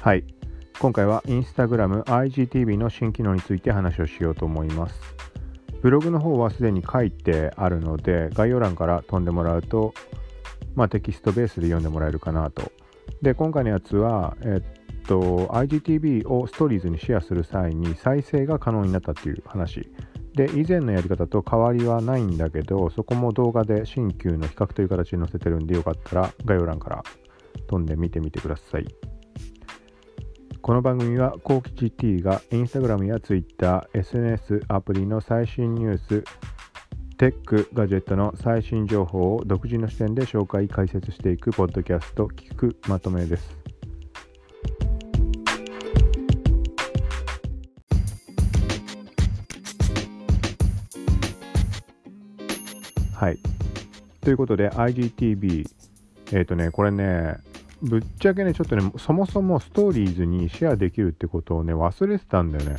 はい。今回は Instagram IGTV の新機能について話をしようと思います。ブログの方はすでに書いてあるので概要欄から飛んでもらうと、まあ、テキストベースで読んでもらえるかなと。で今回のやつは、えっと IGTV をストーリーズにシェアする際に再生が可能になったっていう話。で以前のやり方と変わりはないんだけどそこも動画で新旧の比較という形に載せてるんでよかったら概要欄から飛んで見てみてください。この番組はコウキチ T が Instagram や Twitter、SNS アプリの最新ニューステック、ガジェットの最新情報を独自の視点で紹介、解説していくポッドキャスト、聞くまとめです。はい。ということで、IGTV、えっ、ー、とね、これね、ぶっちゃけね、ちょっとね、そもそもストーリーズにシェアできるってことをね、忘れてたんだよね。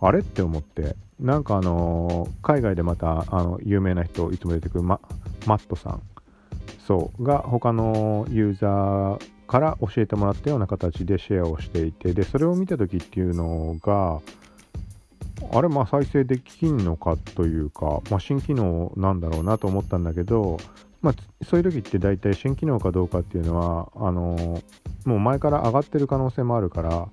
あれって思って。なんかあのー、海外でまた、あの、有名な人、いつも出てくるママットさん、そう、が他のユーザーから教えてもらったような形でシェアをしていて、で、それを見た時っていうのが、あれ、まあ再生できんのかというか、まあ、新機能なんだろうなと思ったんだけど、まあ、そういう時って大体新機能かどうかっていうのはあのもう前から上がってる可能性もあるから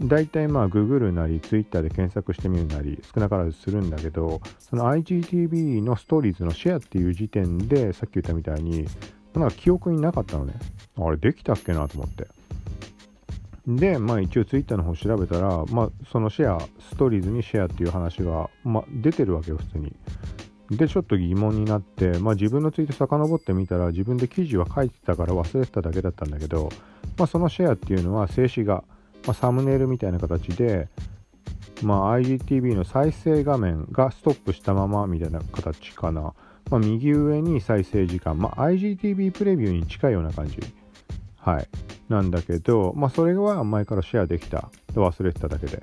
大体まあ Google なり Twitter で検索してみるなり少なからずするんだけどその IGTV のストーリーズのシェアっていう時点でさっき言ったみたいになんか記憶になかったのね。あれできたっけなと思って。でまあ一応 Twitter の方調べたらまあそのシェアストーリーズにシェアっていう話が、まあ、出てるわけよ普通に。で、ちょっと疑問になって、まあ自分のツイート遡ってみたら自分で記事は書いてたから忘れてただけだったんだけど、まあそのシェアっていうのは静止画、まあ、サムネイルみたいな形で、まあ IGTV の再生画面がストップしたままみたいな形かな。まあ右上に再生時間、まあ IGTV プレビューに近いような感じ。はい。なんだけど、まあそれは前からシェアできた。忘れてただけで。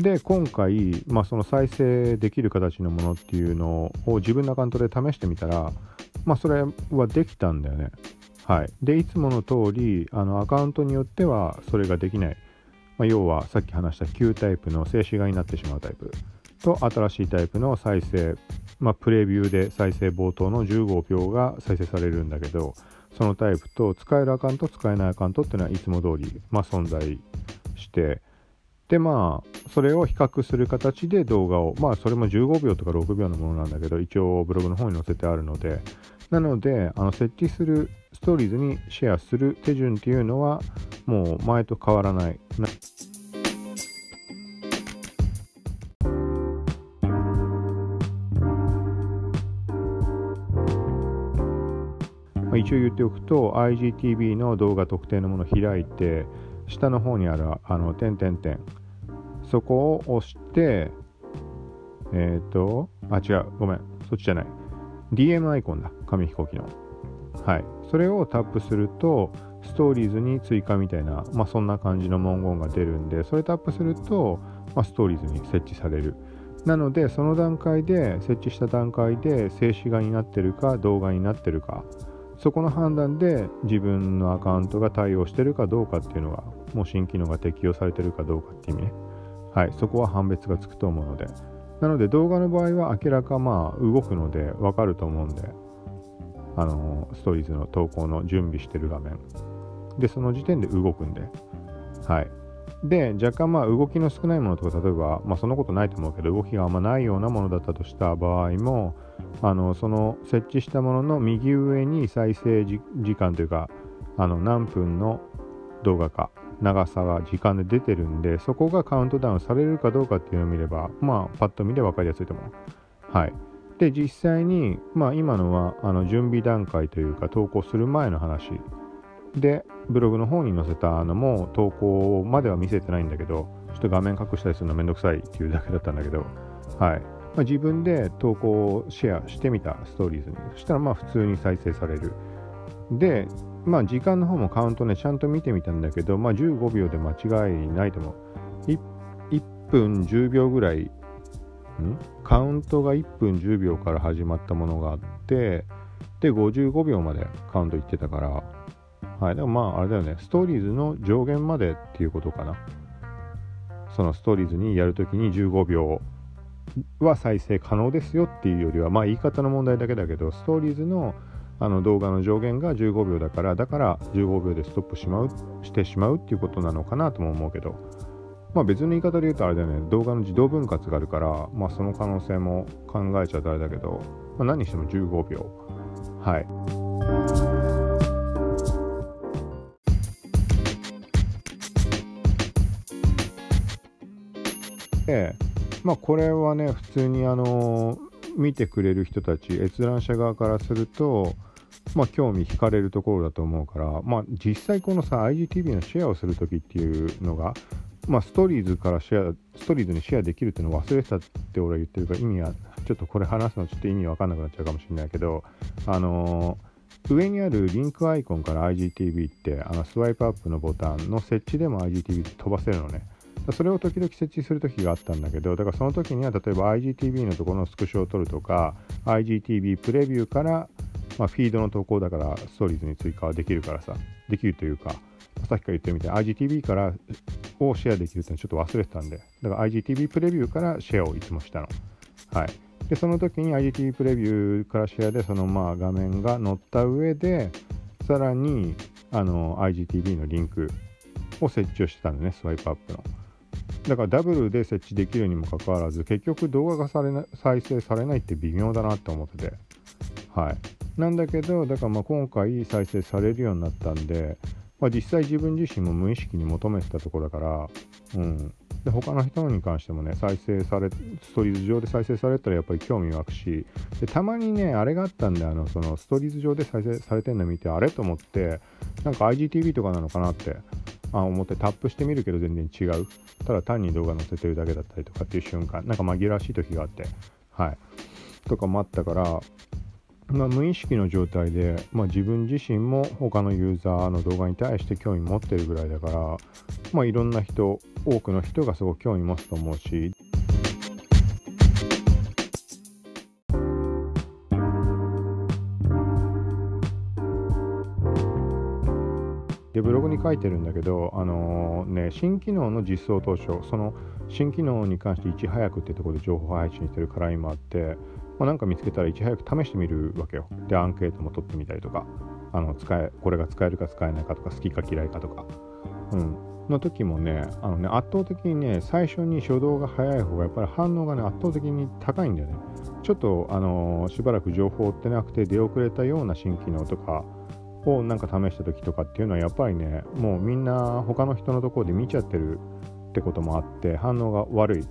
で、今回、まあ、その再生できる形のものっていうのを自分のアカウントで試してみたら、まあ、それはできたんだよね。はい。で、いつもの通り、あの、アカウントによってはそれができない。まあ、要は、さっき話した旧タイプの静止画になってしまうタイプと、新しいタイプの再生、まあ、プレビューで再生冒頭の15秒が再生されるんだけど、そのタイプと使えるアカウント、使えないアカウントっていうのはいつも通り、まあ、存在して、でまあそれを比較する形で動画をまあそれも15秒とか6秒のものなんだけど一応ブログの方に載せてあるので。なのであの設置するストーリーズにシェアする手順っていうのはもう前と変わらない。まあ、一応言っておくと IGTV の動画特定のものを開いて下の方にあるあの点々点。そこを押して、えっ、ー、と、あ、違う、ごめん、そっちじゃない。DM アイコンだ、紙飛行機の。はい。それをタップすると、ストーリーズに追加みたいな、まあ、そんな感じの文言が出るんで、それタップすると、まあ、ストーリーズに設置される。なので、その段階で、設置した段階で静止画になってるか、動画になってるか、そこの判断で自分のアカウントが対応してるかどうかっていうのが、もう新機能が適用されてるかどうかっていう意味ね。はい、そこは判別がつくと思うので。なので動画の場合は明らかまあ動くのでわかると思うんで、あのストーリーズの投稿の準備してる画面。で、その時点で動くんで。はい。で、若干まあ動きの少ないものとか、例えば、まあそんなことないと思うけど、動きがあんまないようなものだったとした場合も、あの、その設置したものの右上に再生時間というか、あの、何分の動画か長さが時間で出てるんで、そこがカウントダウンされるかどうかっていうのを見れば、まあ、パッと見で分かりやすいと思う。はい。で、実際に、まあ、今のは、あの、準備段階というか、投稿する前の話で、ブログの方に載せたのも、投稿までは見せてないんだけど、ちょっと画面隠したりするのめんどくさいっていうだけだったんだけど、はい。まあ、自分で投稿をシェアしてみたストーリーズに。そしたら、まあ、普通に再生される。で、まあ時間の方もカウントね、ちゃんと見てみたんだけど、まあ15秒で間違いないと思う。1, 分10秒ぐらい、ん？カウントが1分10秒から始まったものがあって、で、55秒までカウントいってたから、はい。でもまあ、あれだよね。ストーリーズの上限までっていうことかな。そのストーリーズにやるときに15秒は再生可能ですよっていうよりは、まあ言い方の問題だけだけど、ストーリーズのあの動画の上限が15秒だから、だから15秒でストップしまうしてしまうっていうことなのかなとも思うけど、まあ別の言い方で言うとあれだよね、動画の自動分割があるから、まあその可能性も考えちゃうとあれだけど、まあ、何にしても15秒。はい。で、まあ、これはね普通にあの見てくれる人たち閲覧者側からすると、まあ、興味惹かれるところだと思うから、まあ、実際このさ IGTV のシェアをする時っていうのが、まあ、ストーリーズからシェアストーリーズにシェアできるっていうのを忘れてたって俺は言ってるから意味はちょっとこれ話すのちょっと意味わかんなくなっちゃうかもしれないけどあのー、上にあるリンクアイコンから IGTV ってあのスワイプアップのボタンの設置でも IGTV って飛ばせるのね。それを時々設置する時があったんだけどだからその時には例えば IGTV のところのスクショを撮るとか IGTV プレビューから、まあ、フィードの投稿だからストーリーズに追加はできるからさできるというかさっきから言ってみたい IGTV からをシェアできるってのちょっと忘れてたんでだから IGTV プレビューからシェアをいつもしたの。はい。でその時に IGTV プレビューからシェアでそのまあ画面が載った上でさらにあの IGTV のリンクを設置をしてたんでねスワイプアップの。だからダブルで設置できるにもかかわらず結局動画がされな再生されないって微妙だなって思ってて。はい。なんだけどだからまあ今回再生されるようになったんで、まあ、実際自分自身も無意識に求めてたところだからうんで他の人に関してもね再生されストリーズ上で再生されたらやっぱり興味湧くしでたまにねあれがあったんであのそのストリーズ上で再生されてるの見てあれと思ってなんか IGTV とかなのかなってあ思ってタップしてみるけど全然違う。ただ単に動画載せてるだけだったりとかっていう瞬間、なんか紛らわしい時があって、はい。とかもあったから、まあ、無意識の状態で、まあ、自分自身も他のユーザーの動画に対して興味持ってるぐらいだから、まあ、いろんな人、多くの人がすごく興味持つと思うし、でブログに書いてるんだけど、あのー、ね、新機能の実装当初その新機能に関していち早くってところで情報配信してる課題もあって、まあ、なんか見つけたらいち早く試してみるわけよ。でアンケートも取ってみたりとか。あの使えこれが使えるか使えないかとか好きか嫌いかとか、うん、の時もねあのね圧倒的にね最初に初動が早い方がやっぱり反応がね圧倒的に高いんだよね。ちょっとあのー、しばらく情報を追ってなくて出遅れたような新機能とかをなんか試した時とかっていうのはやっぱりねもうみんな他の人のところで見ちゃってるってこともあって反応が悪い。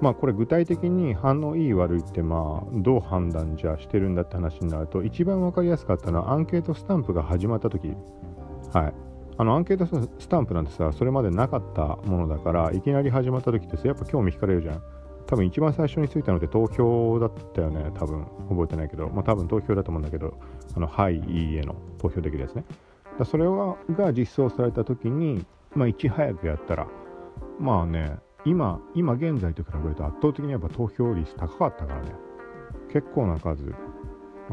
まあこれ具体的に反応いい悪いってまあどう判断じゃしてるんだって話になると一番分かりやすかったのはアンケートスタンプが始まった時。はい。あのアンケートスタンプなんてさそれまでなかったものだからいきなり始まった時ってさやっぱ興味惹かれるじゃん。多分一番最初についたのって投票だったよね、多分覚えてないけど、まあ多分投票だと思うんだけど、あの、はい、いいえの投票できるやつね。だそれがが実装された時に、まあいち早くやったら、まあね、今、今現在と比べると圧倒的にやっぱ投票率高かったからね、結構な数、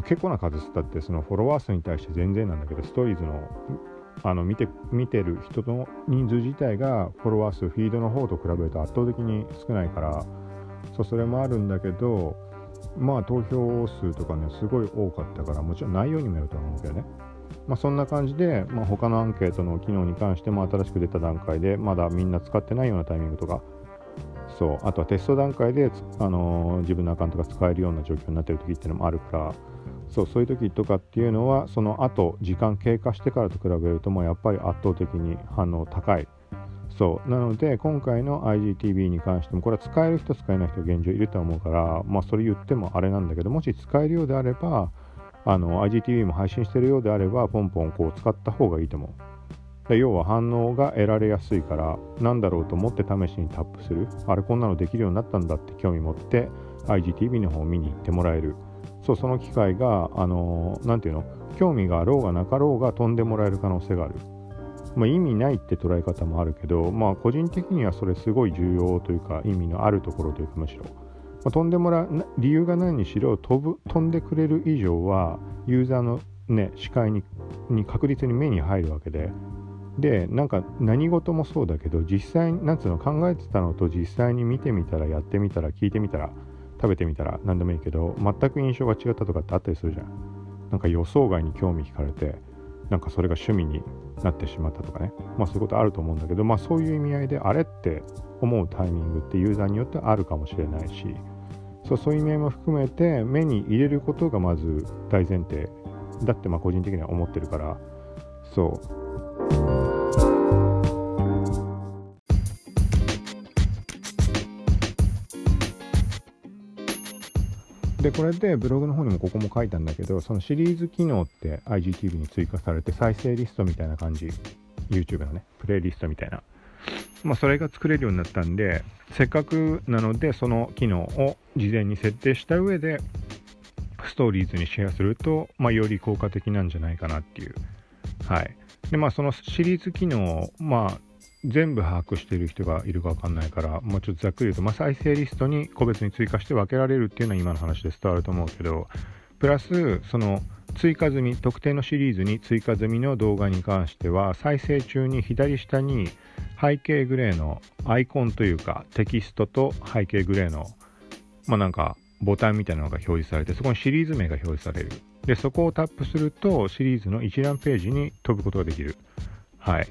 結構な数っつったってそのフォロワー数に対して全然なんだけど、ストーリーズのあの見て見てる人の人数自体がフォロワー数、フィードの方と比べると圧倒的に少ないから、そうそれもあるんだけどまあ投票数とかねすごい多かったからもちろん内容にもよると思うけどね。まあそんな感じで、まあ、他のアンケートの機能に関しても新しく出た段階でまだみんな使ってないようなタイミングとかそう。あとはテスト段階で、あのー、自分のアカウントが使えるような状況になってる時っていうのもあるから。そうそういう時とかっていうのはその後時間経過してからと比べるともうやっぱり圧倒的に反応高い。そう。なので今回の IGTV に関してもこれは使える人使えない人現状いると思うからまあそれ言ってもあれなんだけどもし使えるようであればあの IGTV も配信してるようであればポンポンこう使った方がいいと思う。要は反応が得られやすいからなんだろうと思って試しにタップする。あれこんなのできるようになったんだって興味持って IGTV の方を見に行ってもらえる。そうその機会があの何ていうの？興味があろうがなかろうが飛んでもらえる可能性がある。まあ、意味ないって捉え方もあるけど、まあ、個人的にはそれすごい重要というか意味のあるところというかむしろ、まあ、飛んでもらう理由が何にしろ飛ぶ飛んでくれる以上はユーザーのね視界にに確実に目に入るわけででなんか何事もそうだけど実際なんつうの考えてたのと実際に見てみたらやってみたら聞いてみたら食べてみたら何でもいいけど全く印象が違ったとかってあったりするじゃん。なんか予想外に興味惹かれてなんかそれが趣味になってしまったとかね。まあそういうことあると思うんだけどまあそういう意味合いであれって思うタイミングってユーザーによってあるかもしれないしそうそういう意味合いも含めて目に入れることがまず大前提だってまあ個人的には思ってるからそう。でこれでブログの方にもここも書いたんだけどそのシリーズ機能って IGTV に追加されて再生リストみたいな感じ。YouTube のねプレイリストみたいな。まあそれが作れるようになったんでせっかくなのでその機能を事前に設定した上でストーリーズにシェアすると、まあ、より効果的なんじゃないかなっていう。はい。でまあそのシリーズ機能まあ全部把握している人がいるか分かんないから、まあ、ちょっとざっくり言うと、まあ、再生リストに個別に追加して分けられるっていうのは今の話で伝わると思うけどプラスその追加済み特定のシリーズに追加済みの動画に関しては再生中に左下に背景グレーのアイコンというかテキストと背景グレーのまあなんかボタンみたいなのが表示されてそこにシリーズ名が表示される。でそこをタップするとシリーズの一覧ページに飛ぶことができる。はい。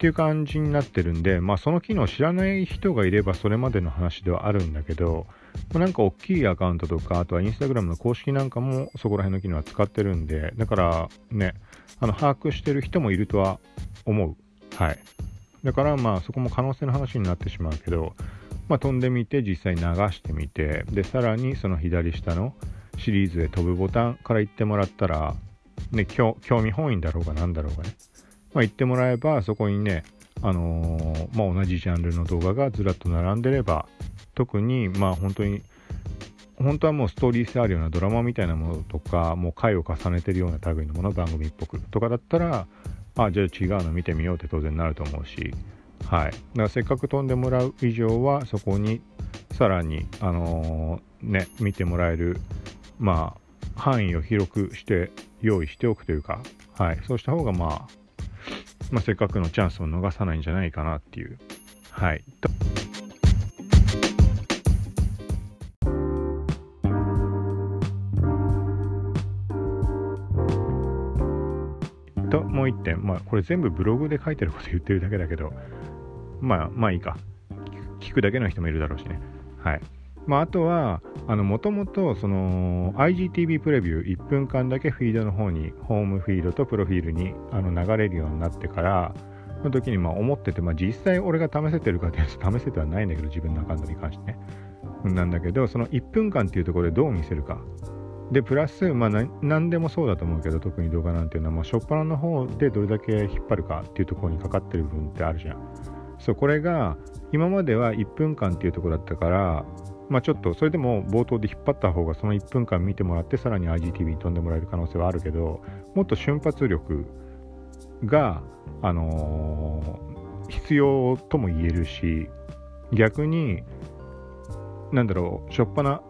っていう感じになってるんで、まあ、その機能を知らない人がいればそれまでの話ではあるんだけど、ま、なんか大きいアカウントとか、あとはインスタグラムの公式なんかもそこら辺の機能は使ってるんで、だからね、あの把握してる人もいるとは思う。はい。だからまあそこも可能性の話になってしまうけど、まあ、飛んでみて実際流してみて、で、さらにその左下のシリーズで飛ぶボタンから言ってもらったら、ね、興味本位だろうが何だろうがね、まあ、言ってもらえばそこにね、あのー、まあ、同じジャンルの動画がずらっと並んでれば特にまあ本当に本当はもうストーリー性あるようなドラマみたいなものとかもう回を重ねてるような類のもの番組っぽくとかだったらあじゃあ違うの見てみようって当然なると思うしはい。だからせっかく飛んでもらう以上はそこにさらにあのー、ね見てもらえるまあ範囲を広くして用意しておくというかはい。そうした方がまあまあ、せっかくのチャンスを逃さないんじゃないかなっていう。はい。と、もう一点、まあ、これ全部ブログで書いてること言ってるだけだけど、まあ、まあいいか。聞くだけの人もいるだろうしね。はい。まあ、あとは、もともと、IGTV プレビュー1分間だけフィードの方に、ホームフィードとプロフィールにあの流れるようになってから、の時にまあ思ってて、まあ、実際俺が試せてるかっていうと試せてはないんだけど、自分のアカウントに関してね。なんだけど、その1分間っていうところでどう見せるか。で、プラス、まあ何でもそうだと思うけど、特に動画なんていうのは、もう、初っ端の方でどれだけ引っ張るかっていうところにかかってる部分ってあるじゃん。そう、これが、今までは1分間っていうところだったから、まあ、ちょっとそれでも冒頭で引っ張った方がその1分間見てもらってさらに IGTV に飛んでもらえる可能性はあるけどもっと瞬発力が、あのー、必要とも言えるし逆になんだろうしょっぱな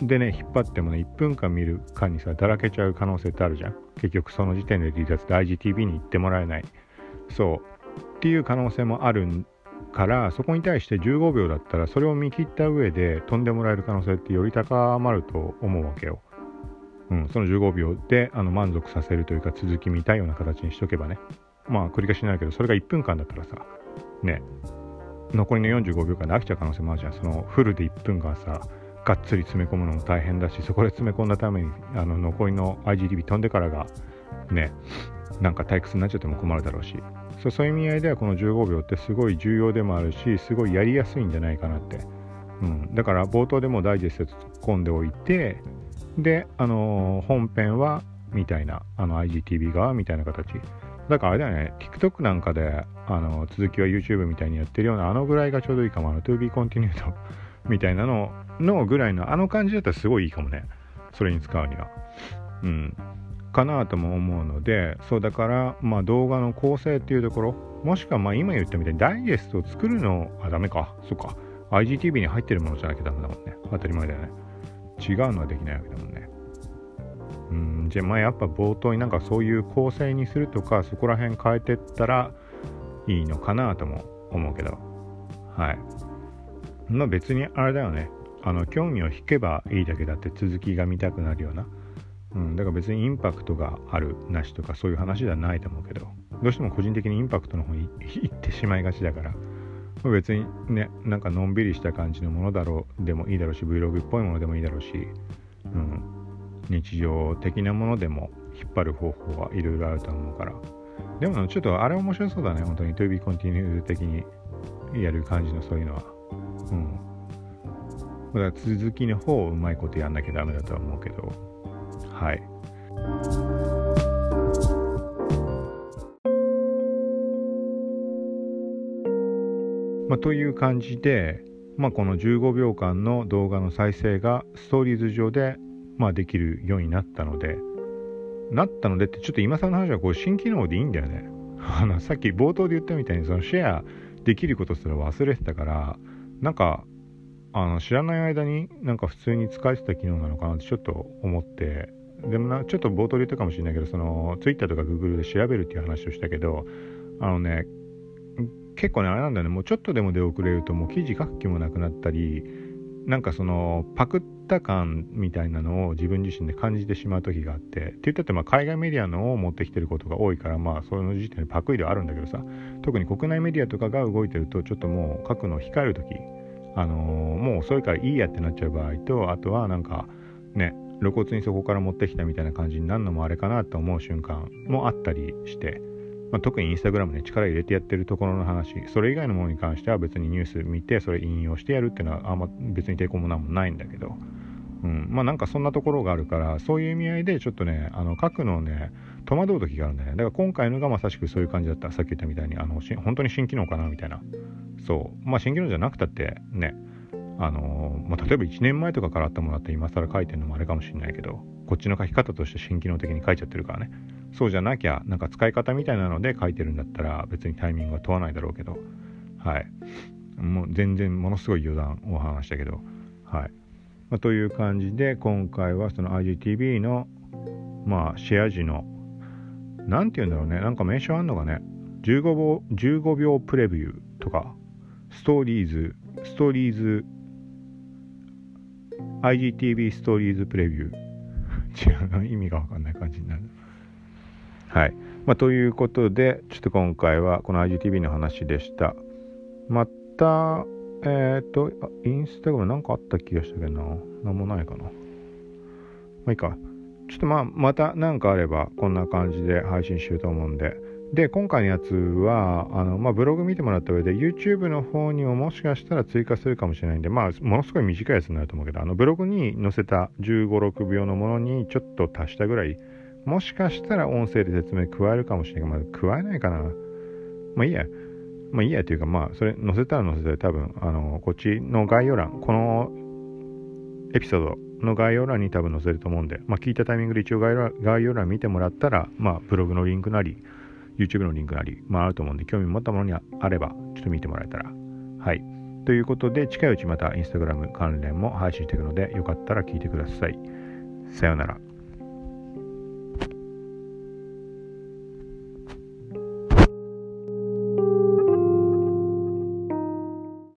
でね引っ張ってもね1分間見る間にさだらけちゃう可能性ってあるじゃん。結局その時点で離脱で IGTV に行ってもらえない。そう。っていう可能性もあるんからそこに対して15秒だったらそれを見切った上で飛んでもらえる可能性ってより高まると思うわけよ。うん、その15秒であの満足させるというか続き見たいような形にしとけばね。まあ繰り返しになるけどそれが1分間だったらさ、ね、残りの45秒間で飽きちゃう可能性もあるじゃん。そのフルで1分間さ、がっつり詰め込むのも大変だし、そこで詰め込んだためにあの残りの IGTV 飛んでからがね、なんか退屈になっちゃっても困るだろうし、そういう意味合いではこの15秒ってすごい重要でもあるしすごいやりやすいんじゃないかなって、うん、だから冒頭でもダイジェスト突っ込んでおいてで、あのー、本編はみたいなあの IGTV 側みたいな形。だからあれだよね TikTok なんかで、あのー、続きは YouTube みたいにやってるようなあのぐらいがちょうどいいかもあの To be continued みたいなののぐらいのあの感じだったらすごいいいかもねそれに使うには。うん。かなとも思うのでそうだからまあ動画の構成っていうところもしくはまあ今言ったみたいにダイジェストを作るのあダメか。そっか。IGTV に入ってるものじゃなきゃダメだもんね。当たり前だよね。違うのはできないわけだもんね。うんじゃあまあやっぱ冒頭になんかそういう構成にするとかそこら辺変えてったらいいのかなとも思うけど。はい。まあ別にあれだよね。あの興味を引けばいいだけだって続きが見たくなるような、うん、だから別にインパクトがあるなしとかそういう話ではないと思うけどどうしても個人的にインパクトの方に 行ってしまいがちだから。別にねなんかのんびりした感じのものだろうでもいいだろうし Vlog っぽいものでもいいだろうし、うん、日常的なものでも引っ張る方法はいろいろあると思うから。でもちょっとあれ面白そうだね本当に。To be continued 的にやる感じのそういうのは。うん。だから続きの方をうまいことやんなきゃダメだとは思うけど。はい。まあ、という感じで、まあ、この15秒間の動画の再生がストーリーズ上で、まあ、できるようになったのでなったのでってちょっと今更の話はこう新機能でいいんだよね。あのさっき冒頭で言ったみたいにそのシェアできることすら忘れてたからなんかあの知らない間になんか普通に使えてた機能なのかなってちょっと思ってでもなちょっと冒頭で言ったかもしれないけどその Twitter とか Google で調べるっていう話をしたけどあのね結構ねあれなんだよね。もうちょっとでも出遅れるともう記事書く気もなくなったりなんかそのパクった感みたいなのを自分自身で感じてしまう時があってって言ったってまあ海外メディアのを持ってきてることが多いからまあその時点でパクリではあるんだけどさ特に国内メディアとかが動いてるとちょっともう書くのを控える時あのー、もう遅いからいいやってなっちゃう場合とあとはなんかね露骨にそこから持ってきたみたいな感じになるのもあれかなと思う瞬間もあったりして、まあ、特にインスタグラムで力入れてやってるところの話それ以外のものに関しては別にニュース見てそれ引用してやるっていうのはあんま別に抵抗もなんもないんだけど、うん、まあなんかそんなところがあるからそういう意味合いでちょっとねあの書くのをね戸惑う時があるんだよね。だから今回のがまさしくそういう感じだった。さっき言ったみたいにあの本当に新機能かなみたいな。そう。まあ新機能じゃなくたってねあのまあ、例えば1年前とかからあったものだって今更書いてるのもあれかもしれないけどこっちの書き方として新機能的に書いちゃってるからね。そうじゃなきゃなんか使い方みたいなので書いてるんだったら別にタイミングは問わないだろうけど。はい。もう全然ものすごい余談を話したけど。はい、まあ、という感じで今回はその IGTV のまあシェア時の何て言うんだろうね。なんか名称あんのがね。15秒 ,15 秒プレビューとか。ストーリーズストーリーズ IGTV ストーリーズプレビュー違う意味がわかんない感じになる。はい、まあ、ということでちょっと今回はこの IGTV の話でした。またえっ、ー、とインスタグラムなんかあった気がしたけどな。何もないかな。まあいいか。ちょっとまあまた何かあればこんな感じで配信しようと思うんで。で今回のやつはあの、まあ、ブログ見てもらった上で YouTube の方にももしかしたら追加するかもしれないんで、まあ、ものすごい短いやつになると思うけどあのブログに載せた1 5 6秒のものにちょっと足したぐらいもしかしたら音声で説明加えるかもしれない。けど、まあ、加えないかな。まあいいや。まあいいやというかまあそれ載せたら載せたら多分あのこっちの概要欄このエピソードの概要欄に多分載せると思うんで、まあ、聞いたタイミングで一応概要欄見てもらったら、まあ、ブログのリンクなり YouTube のリンクなり、まあ、あると思うんで、興味持ったものにあれば、ちょっと見てもらえたら。はい。ということで、近いうちまた Instagram 関連も配信していくので、よかったら聞いてください。さようなら。